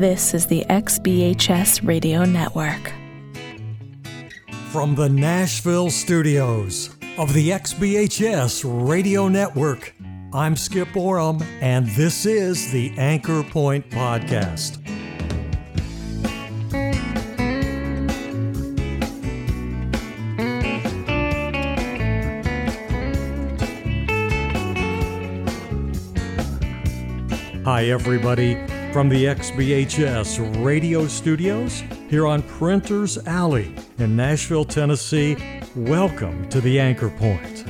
This is the XBHS Radio Network. From the Nashville studios of the XBHS Radio Network, I'm Skip Oram, and this is the Anchor Point Podcast. Hi, everybody, from the XBHS radio studios here on Printers Alley in Nashville, Tennessee. Welcome to the Anchor Point.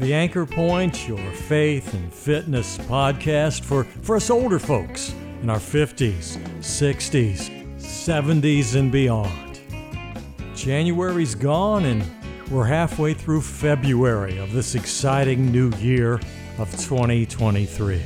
The Anchor Point, your faith and fitness podcast for, for us older folks in our 50s, 60s, 70s, and beyond. January's gone, and we're halfway through February of this exciting new year of 2023.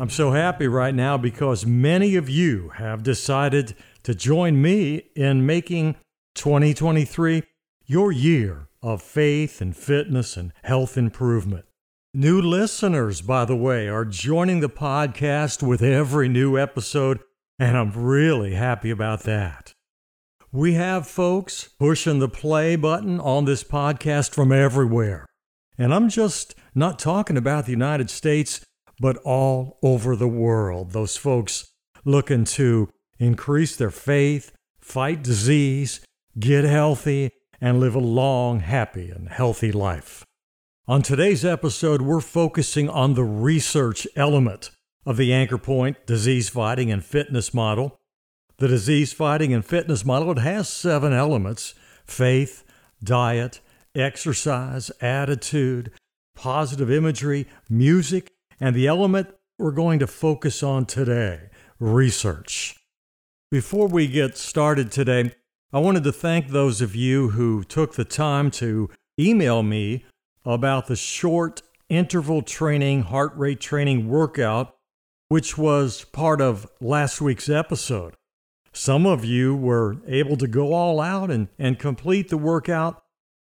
I'm so happy right now because many of you have decided to join me in making 2023 your year of faith and fitness and health improvement. New listeners, by the way, are joining the podcast with every new episode, and I'm really happy about that. We have folks pushing the play button on this podcast from everywhere. And I'm just not talking about the United States but all over the world. Those folks looking to increase their faith, fight disease, get healthy, and live a long, happy, and healthy life. On today's episode, we're focusing on the research element of the Anchor Point disease fighting and fitness model. The disease fighting and fitness model it has seven elements faith, diet, exercise, attitude, positive imagery, music, and the element we're going to focus on today research. Before we get started today, I wanted to thank those of you who took the time to email me about the short interval training, heart rate training workout, which was part of last week's episode. Some of you were able to go all out and, and complete the workout.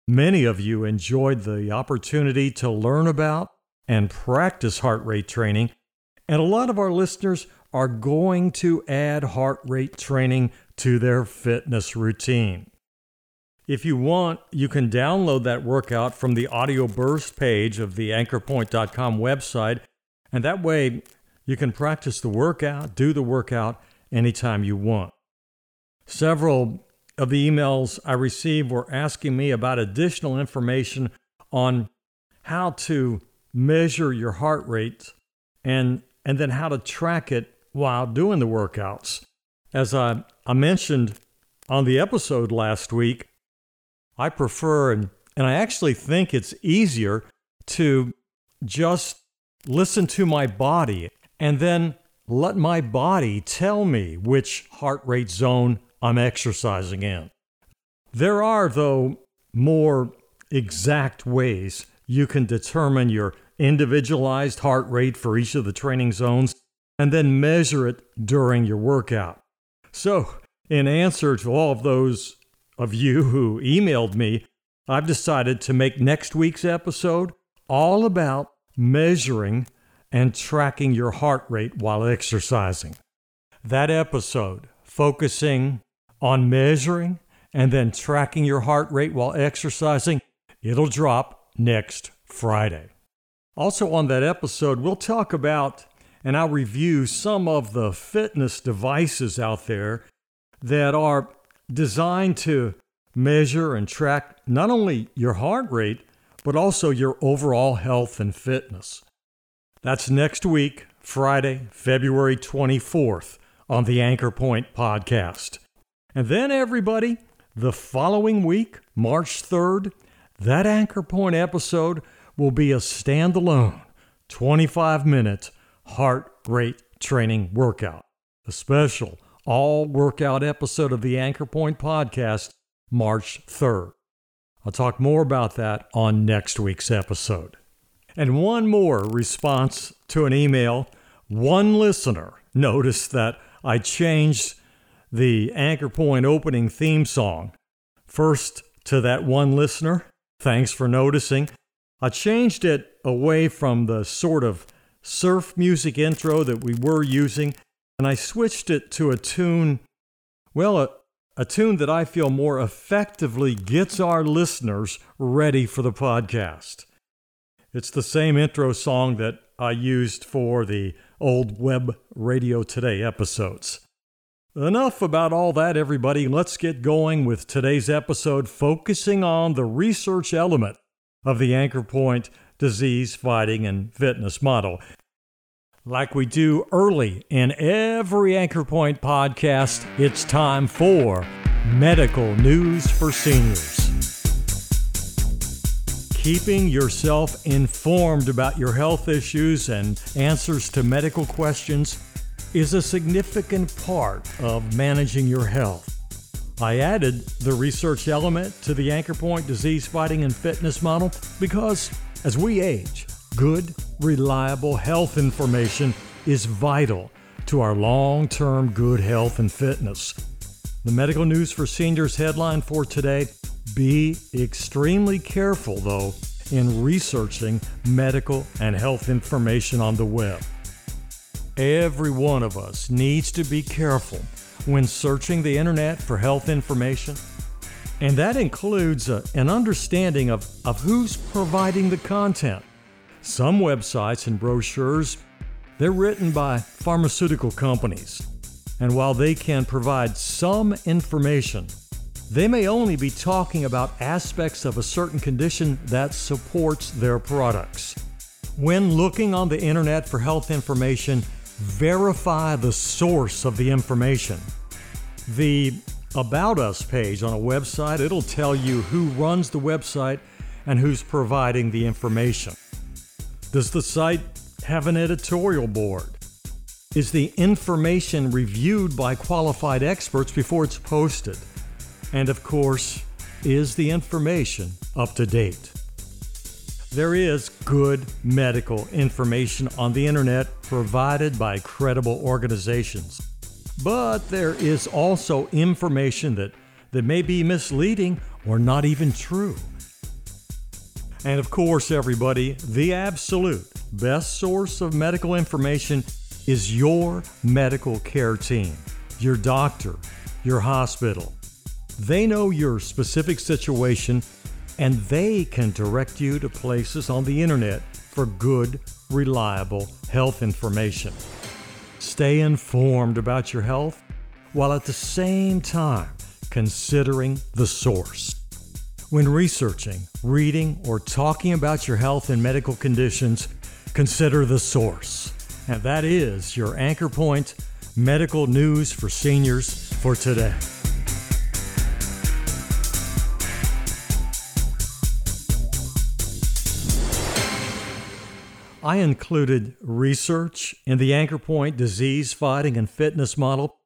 Many of you enjoyed the opportunity to learn about and practice heart rate training. And a lot of our listeners are going to add heart rate training to their fitness routine. If you want, you can download that workout from the audio burst page of the anchorpoint.com website, and that way you can practice the workout, do the workout anytime you want. Several of the emails I received were asking me about additional information on how to measure your heart rate and and then how to track it while doing the workouts. As I, I mentioned on the episode last week, I prefer and, and I actually think it's easier to just listen to my body and then let my body tell me which heart rate zone I'm exercising in. There are, though, more exact ways you can determine your individualized heart rate for each of the training zones, and then measure it during your workout. So, in answer to all of those of you who emailed me, I've decided to make next week's episode all about measuring and tracking your heart rate while exercising. That episode, focusing on measuring and then tracking your heart rate while exercising, it'll drop next Friday. Also, on that episode, we'll talk about and I'll review some of the fitness devices out there that are designed to measure and track not only your heart rate, but also your overall health and fitness. That's next week, Friday, February 24th, on the Anchor Point podcast. And then, everybody, the following week, March 3rd, that Anchor Point episode will be a standalone 25 minute heart rate training workout, a special all workout episode of the Anchor Point podcast, March 3rd. I'll talk more about that on next week's episode. And one more response to an email. One listener noticed that I changed the Anchor Point opening theme song. First, to that one listener, thanks for noticing. I changed it away from the sort of surf music intro that we were using, and I switched it to a tune, well, a, a tune that I feel more effectively gets our listeners ready for the podcast. It's the same intro song that I used for the old Web Radio Today episodes. Enough about all that, everybody. Let's get going with today's episode focusing on the research element of the Anchor Point disease fighting and fitness model. Like we do early in every Anchor Point podcast, it's time for Medical News for Seniors. Keeping yourself informed about your health issues and answers to medical questions is a significant part of managing your health. I added the research element to the Anchor Point disease fighting and fitness model because as we age, good, reliable health information is vital to our long term good health and fitness. The medical news for seniors headline for today be extremely careful, though, in researching medical and health information on the web. Every one of us needs to be careful when searching the internet for health information and that includes a, an understanding of, of who's providing the content. Some websites and brochures, they're written by pharmaceutical companies. And while they can provide some information, they may only be talking about aspects of a certain condition that supports their products. When looking on the internet for health information, verify the source of the information. The about Us page on a website, it'll tell you who runs the website and who's providing the information. Does the site have an editorial board? Is the information reviewed by qualified experts before it's posted? And of course, is the information up to date? There is good medical information on the internet provided by credible organizations. But there is also information that, that may be misleading or not even true. And of course, everybody, the absolute best source of medical information is your medical care team, your doctor, your hospital. They know your specific situation and they can direct you to places on the internet for good, reliable health information. Stay informed about your health while at the same time considering the source. When researching, reading, or talking about your health and medical conditions, consider the source. And that is your Anchor Point medical news for seniors for today. I included research in the Anchor Point disease fighting and fitness model.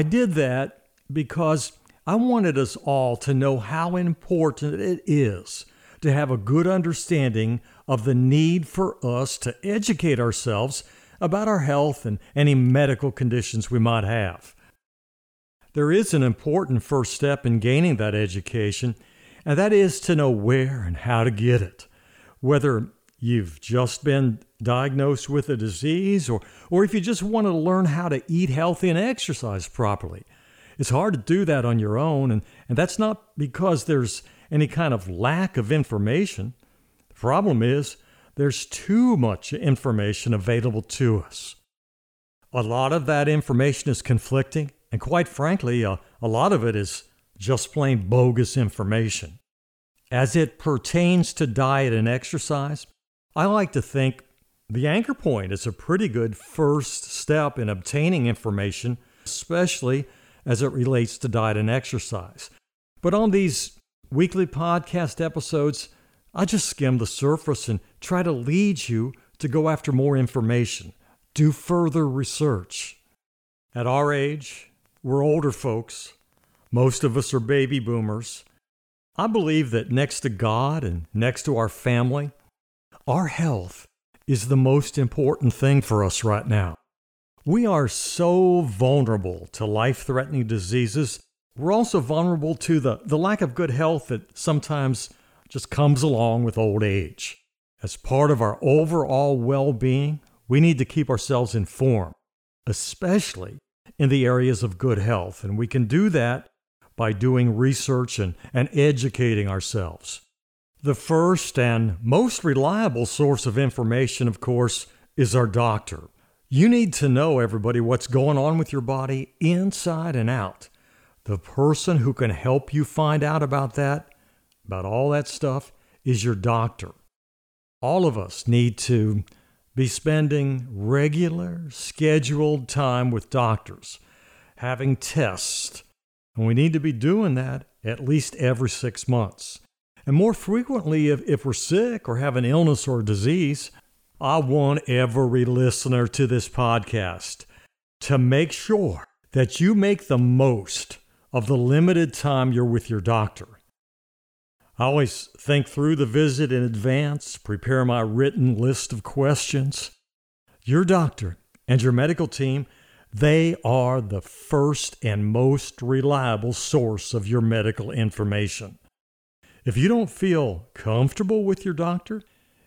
I did that because I wanted us all to know how important it is to have a good understanding of the need for us to educate ourselves about our health and any medical conditions we might have. There is an important first step in gaining that education, and that is to know where and how to get it. Whether you've just been diagnosed with a disease or, or if you just want to learn how to eat healthy and exercise properly. It's hard to do that on your own, and, and that's not because there's any kind of lack of information. The problem is there's too much information available to us. A lot of that information is conflicting, and quite frankly, a, a lot of it is just plain bogus information. As it pertains to diet and exercise, I like to think the anchor point is a pretty good first step in obtaining information, especially as it relates to diet and exercise. But on these weekly podcast episodes, I just skim the surface and try to lead you to go after more information, do further research. At our age, we're older folks. Most of us are baby boomers. I believe that next to God and next to our family, our health is the most important thing for us right now. We are so vulnerable to life threatening diseases. We're also vulnerable to the, the lack of good health that sometimes just comes along with old age. As part of our overall well being, we need to keep ourselves informed, especially in the areas of good health. And we can do that by doing research and, and educating ourselves. The first and most reliable source of information, of course, is our doctor. You need to know, everybody, what's going on with your body inside and out. The person who can help you find out about that, about all that stuff, is your doctor. All of us need to be spending regular, scheduled time with doctors, having tests, and we need to be doing that at least every six months. And more frequently, if, if we're sick or have an illness or disease, I want every listener to this podcast to make sure that you make the most of the limited time you're with your doctor. I always think through the visit in advance, prepare my written list of questions. Your doctor and your medical team, they are the first and most reliable source of your medical information. If you don't feel comfortable with your doctor,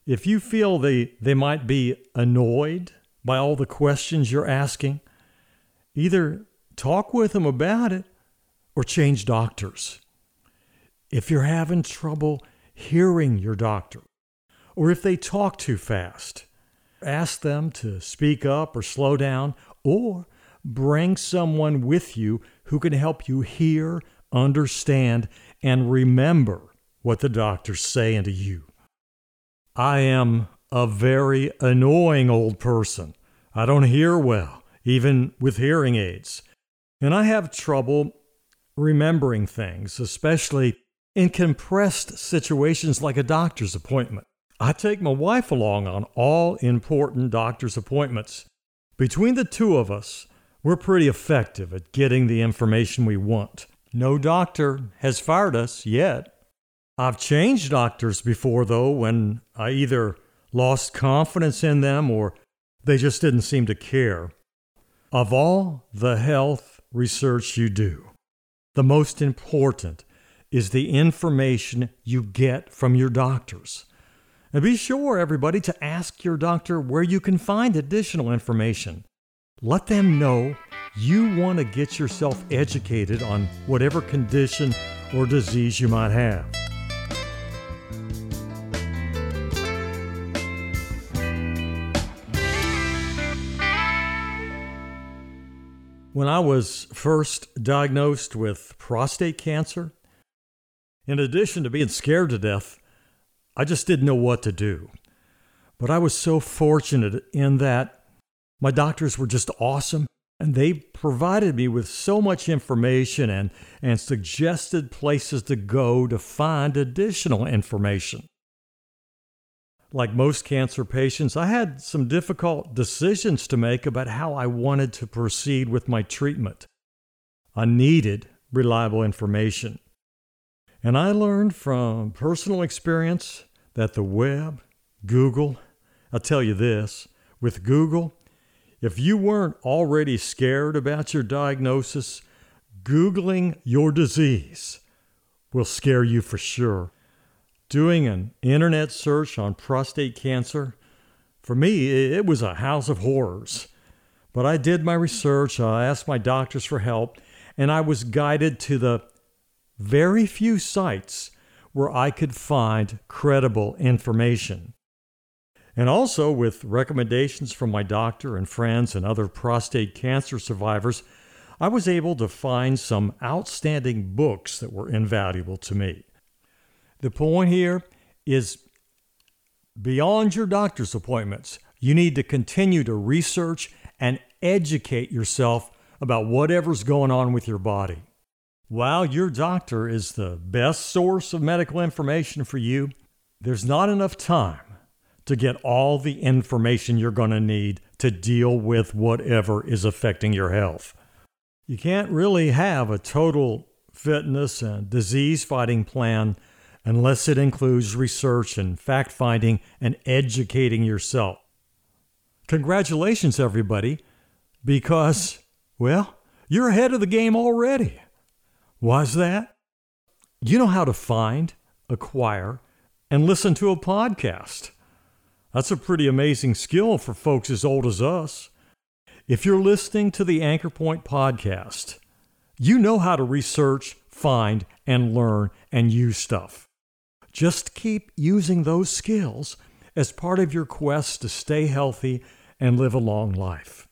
if you feel they, they might be annoyed by all the questions you're asking, either talk with them about it or change doctors. If you're having trouble hearing your doctor, or if they talk too fast, ask them to speak up or slow down, or bring someone with you who can help you hear, understand, and remember what the doctor's saying to you. I am a very annoying old person. I don't hear well, even with hearing aids. And I have trouble remembering things, especially in compressed situations like a doctor's appointment. I take my wife along on all important doctor's appointments. Between the two of us, we're pretty effective at getting the information we want. No doctor has fired us yet. I've changed doctors before, though, when I either lost confidence in them or they just didn't seem to care. Of all the health research you do, the most important is the information you get from your doctors. And be sure, everybody, to ask your doctor where you can find additional information. Let them know you want to get yourself educated on whatever condition or disease you might have. When I was first diagnosed with prostate cancer, in addition to being scared to death, I just didn't know what to do. But I was so fortunate in that my doctors were just awesome and they provided me with so much information and, and suggested places to go to find additional information like most cancer patients, I had some difficult decisions to make about how I wanted to proceed with my treatment. I needed reliable information. And I learned from personal experience that the web, Google, I'll tell you this with Google, if you weren't already scared about your diagnosis, Googling your disease will scare you for sure doing an internet search on prostate cancer, for me, it was a house of horrors. But I did my research, I asked my doctors for help, and I was guided to the very few sites where I could find credible information. And also, with recommendations from my doctor and friends and other prostate cancer survivors, I was able to find some outstanding books that were invaluable to me. The point here is beyond your doctor's appointments, you need to continue to research and educate yourself about whatever's going on with your body. While your doctor is the best source of medical information for you, there's not enough time to get all the information you're going to need to deal with whatever is affecting your health. You can't really have a total fitness and disease fighting plan unless it includes research and fact finding and educating yourself. Congratulations, everybody, because, well, you're ahead of the game already. Why's that? You know how to find, acquire, and listen to a podcast. That's a pretty amazing skill for folks as old as us. If you're listening to the Anchor Point podcast, you know how to research, find, and learn and use stuff. Just keep using those skills as part of your quest to stay healthy and live a long life.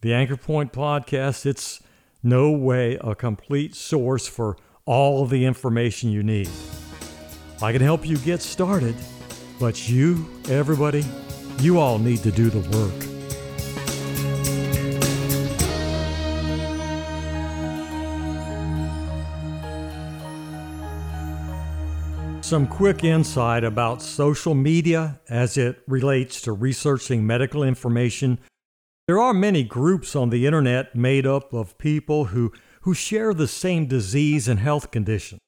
The Anchor Point podcast, it's no way a complete source for all of the information you need. I can help you get started, but you, everybody, you all need to do the work. Some quick insight about social media as it relates to researching medical information. There are many groups on the internet made up of people who, who share the same disease and health condition.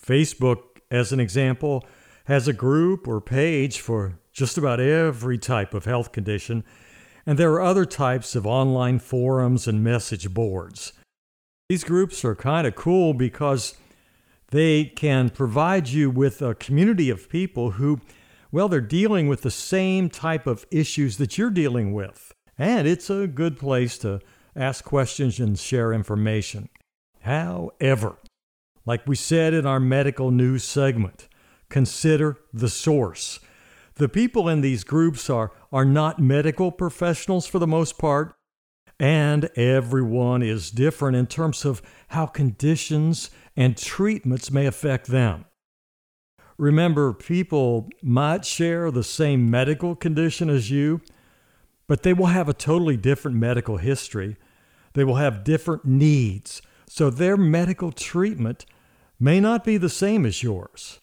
Facebook, as an example, has a group or page for just about every type of health condition, and there are other types of online forums and message boards. These groups are kind of cool because they can provide you with a community of people who, well, they're dealing with the same type of issues that you're dealing with. And it's a good place to ask questions and share information. However, like we said in our medical news segment, consider the source. The people in these groups are, are not medical professionals for the most part, and everyone is different in terms of how conditions and treatments may affect them. Remember, people might share the same medical condition as you, but they will have a totally different medical history. They will have different needs, so their medical treatment may not be the same as yours.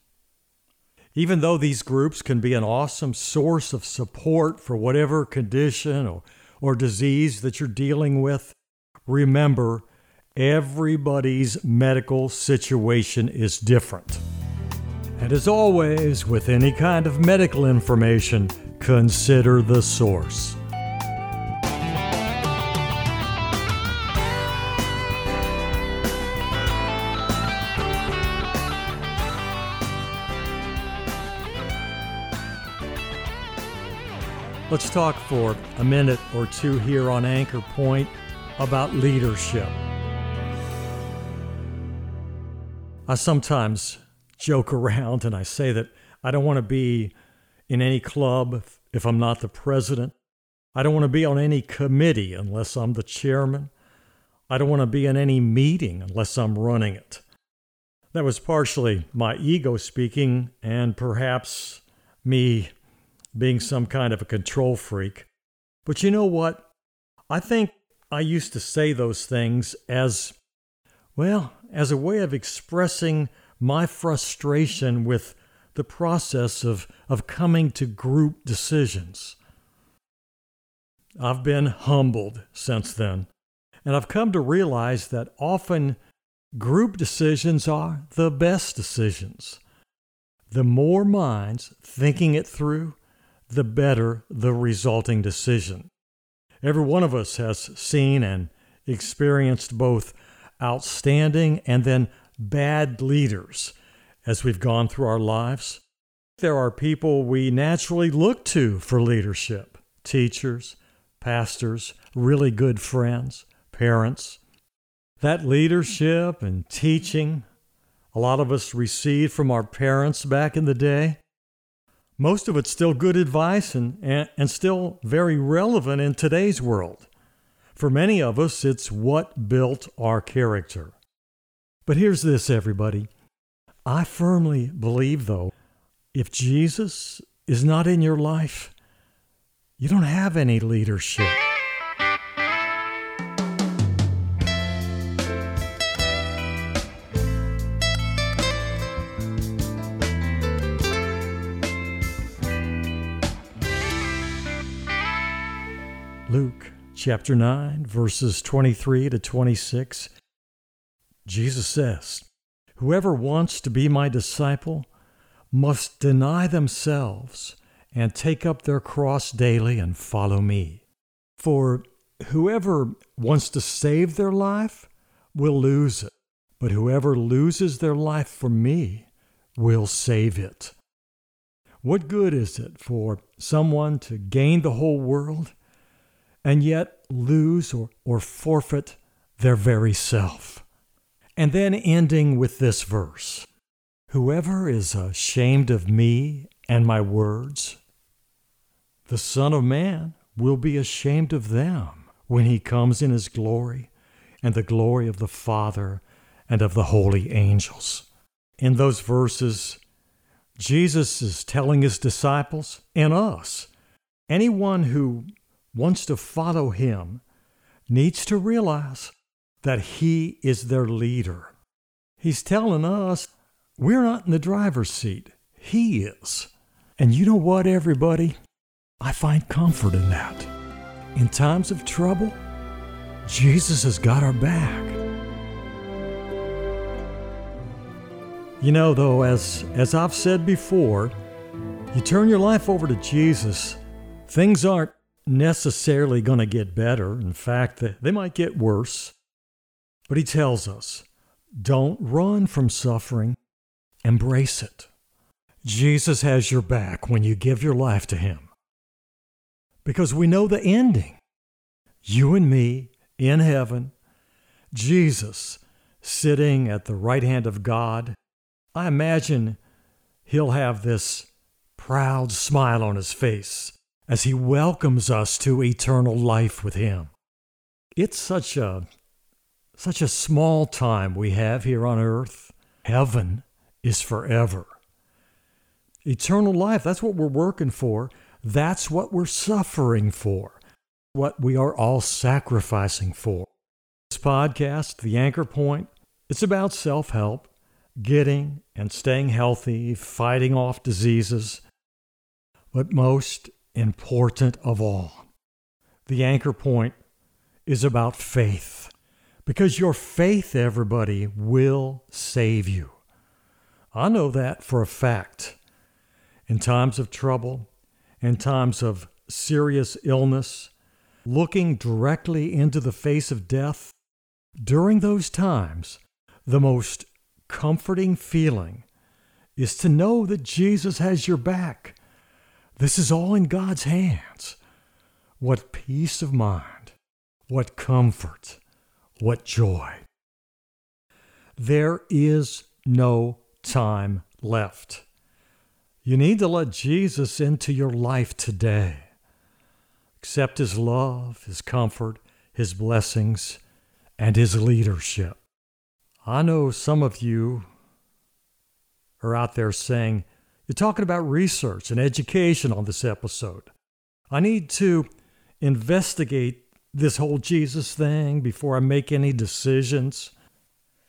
Even though these groups can be an awesome source of support for whatever condition or, or disease that you're dealing with, remember Everybody's medical situation is different. And as always, with any kind of medical information, consider the source. Let's talk for a minute or two here on Anchor Point about leadership. I sometimes joke around and I say that I don't want to be in any club if I'm not the president. I don't want to be on any committee unless I'm the chairman. I don't want to be in any meeting unless I'm running it. That was partially my ego speaking and perhaps me being some kind of a control freak. But you know what? I think I used to say those things as, well, as a way of expressing my frustration with the process of, of coming to group decisions. I've been humbled since then, and I've come to realize that often group decisions are the best decisions. The more minds thinking it through, the better the resulting decision. Every one of us has seen and experienced both outstanding and then bad leaders as we've gone through our lives. There are people we naturally look to for leadership teachers, pastors, really good friends, parents. That leadership and teaching, a lot of us received from our parents back in the day. Most of it's still good advice and, and, and still very relevant in today's world. For many of us, it's what built our character. But here's this, everybody. I firmly believe, though, if Jesus is not in your life, you don't have any leadership. Chapter 9, verses 23 to 26, Jesus says, Whoever wants to be my disciple must deny themselves and take up their cross daily and follow me. For whoever wants to save their life will lose it, but whoever loses their life for me will save it. What good is it for someone to gain the whole world and yet lose or, or forfeit their very self? And then ending with this verse Whoever is ashamed of me and my words, the Son of Man will be ashamed of them when he comes in his glory and the glory of the Father and of the holy angels. In those verses, Jesus is telling his disciples and us anyone who wants to follow him needs to realize that he is their leader. He's telling us we're not in the driver's seat, he is. And you know what, everybody? I find comfort in that. In times of trouble, Jesus has got our back. You know, though, as, as I've said before, you turn your life over to Jesus, things aren't necessarily going to get better. In fact, they might get worse. But he tells us don't run from suffering, embrace it. Jesus has your back when you give your life to him. Because we know the ending. You and me in heaven, Jesus sitting at the right hand of God I imagine he'll have this proud smile on his face as he welcomes us to eternal life with him. It's such a such a small time we have here on earth. Heaven is forever. Eternal life, that's what we're working for. That's what we're suffering for. What we are all sacrificing for. This podcast, The Anchor Point, it's about self help getting and staying healthy, fighting off diseases. But most important of all, the anchor point is about faith. Because your faith, everybody, will save you. I know that for a fact. In times of trouble, in times of serious illness, looking directly into the face of death, during those times, the most comforting feeling is to know that Jesus has your back. This is all in God's hands. What peace of mind, what comfort, what joy. There is no time left. You need to let Jesus into your life today. Accept his love, his comfort, his blessings, and his leadership. I know some of you are out there saying, You're talking about research and education on this episode. I need to investigate this whole Jesus thing before I make any decisions.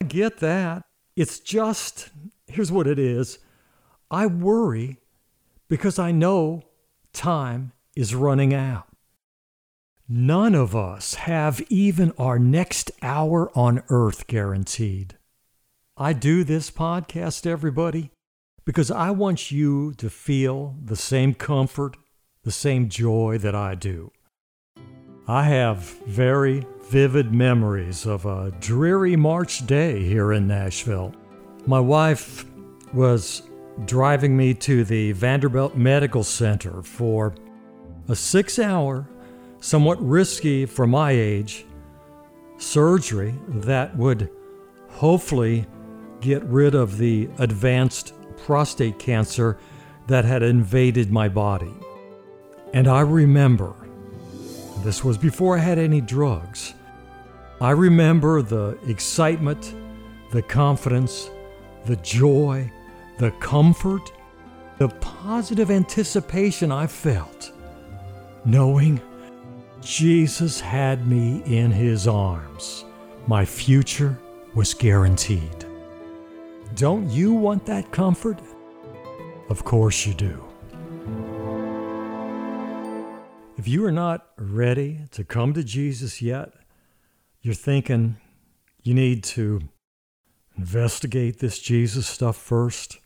I get that. It's just, here's what it is I worry because I know time is running out. None of us have even our next hour on earth guaranteed. I do this podcast, everybody, because I want you to feel the same comfort, the same joy that I do. I have very vivid memories of a dreary March day here in Nashville. My wife was driving me to the Vanderbilt Medical Center for a six hour somewhat risky for my age surgery that would hopefully get rid of the advanced prostate cancer that had invaded my body. And I remember, this was before I had any drugs, I remember the excitement, the confidence, the joy, the comfort, the positive anticipation I felt, knowing Jesus had me in his arms. My future was guaranteed. Don't you want that comfort? Of course you do. If you are not ready to come to Jesus yet, you're thinking you need to investigate this Jesus stuff first.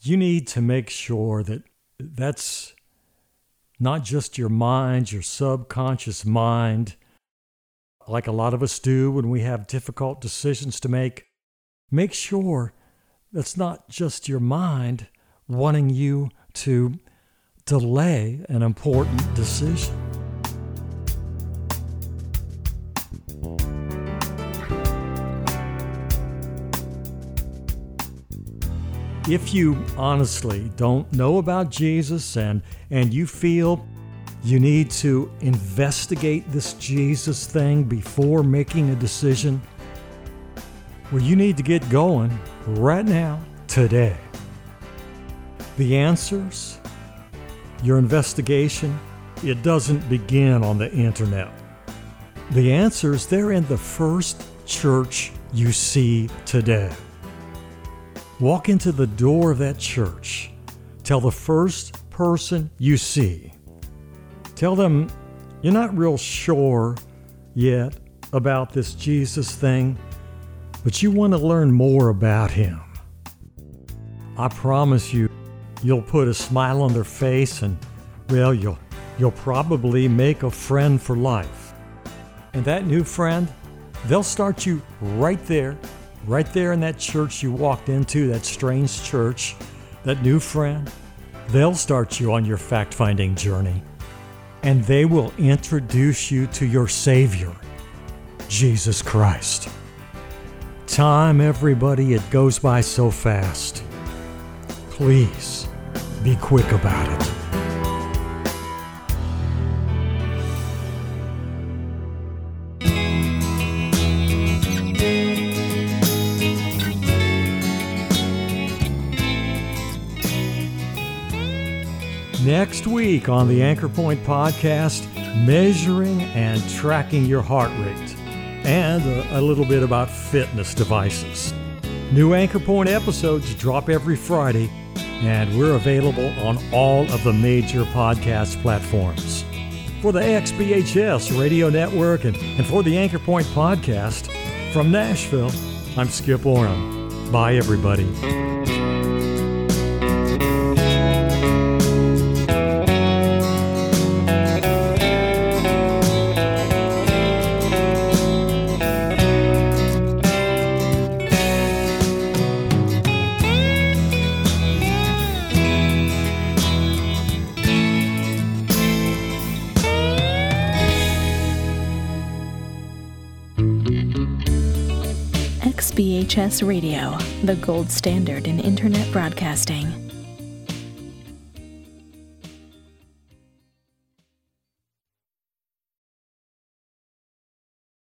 You need to make sure that that's not just your mind, your subconscious mind, like a lot of us do when we have difficult decisions to make. Make sure that's not just your mind wanting you to delay an important decision. If you honestly don't know about Jesus and, and you feel you need to investigate this Jesus thing before making a decision, well, you need to get going right now, today. The answers, your investigation, it doesn't begin on the internet. The answers, they're in the first church you see today. Walk into the door of that church. Tell the first person you see. Tell them you're not real sure yet about this Jesus thing, but you want to learn more about him. I promise you, you'll put a smile on their face and, well, you'll, you'll probably make a friend for life. And that new friend, they'll start you right there right there in that church you walked into, that strange church, that new friend, they'll start you on your fact finding journey. And they will introduce you to your Savior, Jesus Christ. Time, everybody, it goes by so fast. Please be quick about it. Next week on the Anchor Point podcast, measuring and tracking your heart rate, and a, a little bit about fitness devices. New Anchor Point episodes drop every Friday, and we're available on all of the major podcast platforms. For the XBHS radio network and, and for the Anchor Point podcast, from Nashville, I'm Skip Oram. Bye, everybody. XBHS Radio, the gold standard in Internet broadcasting.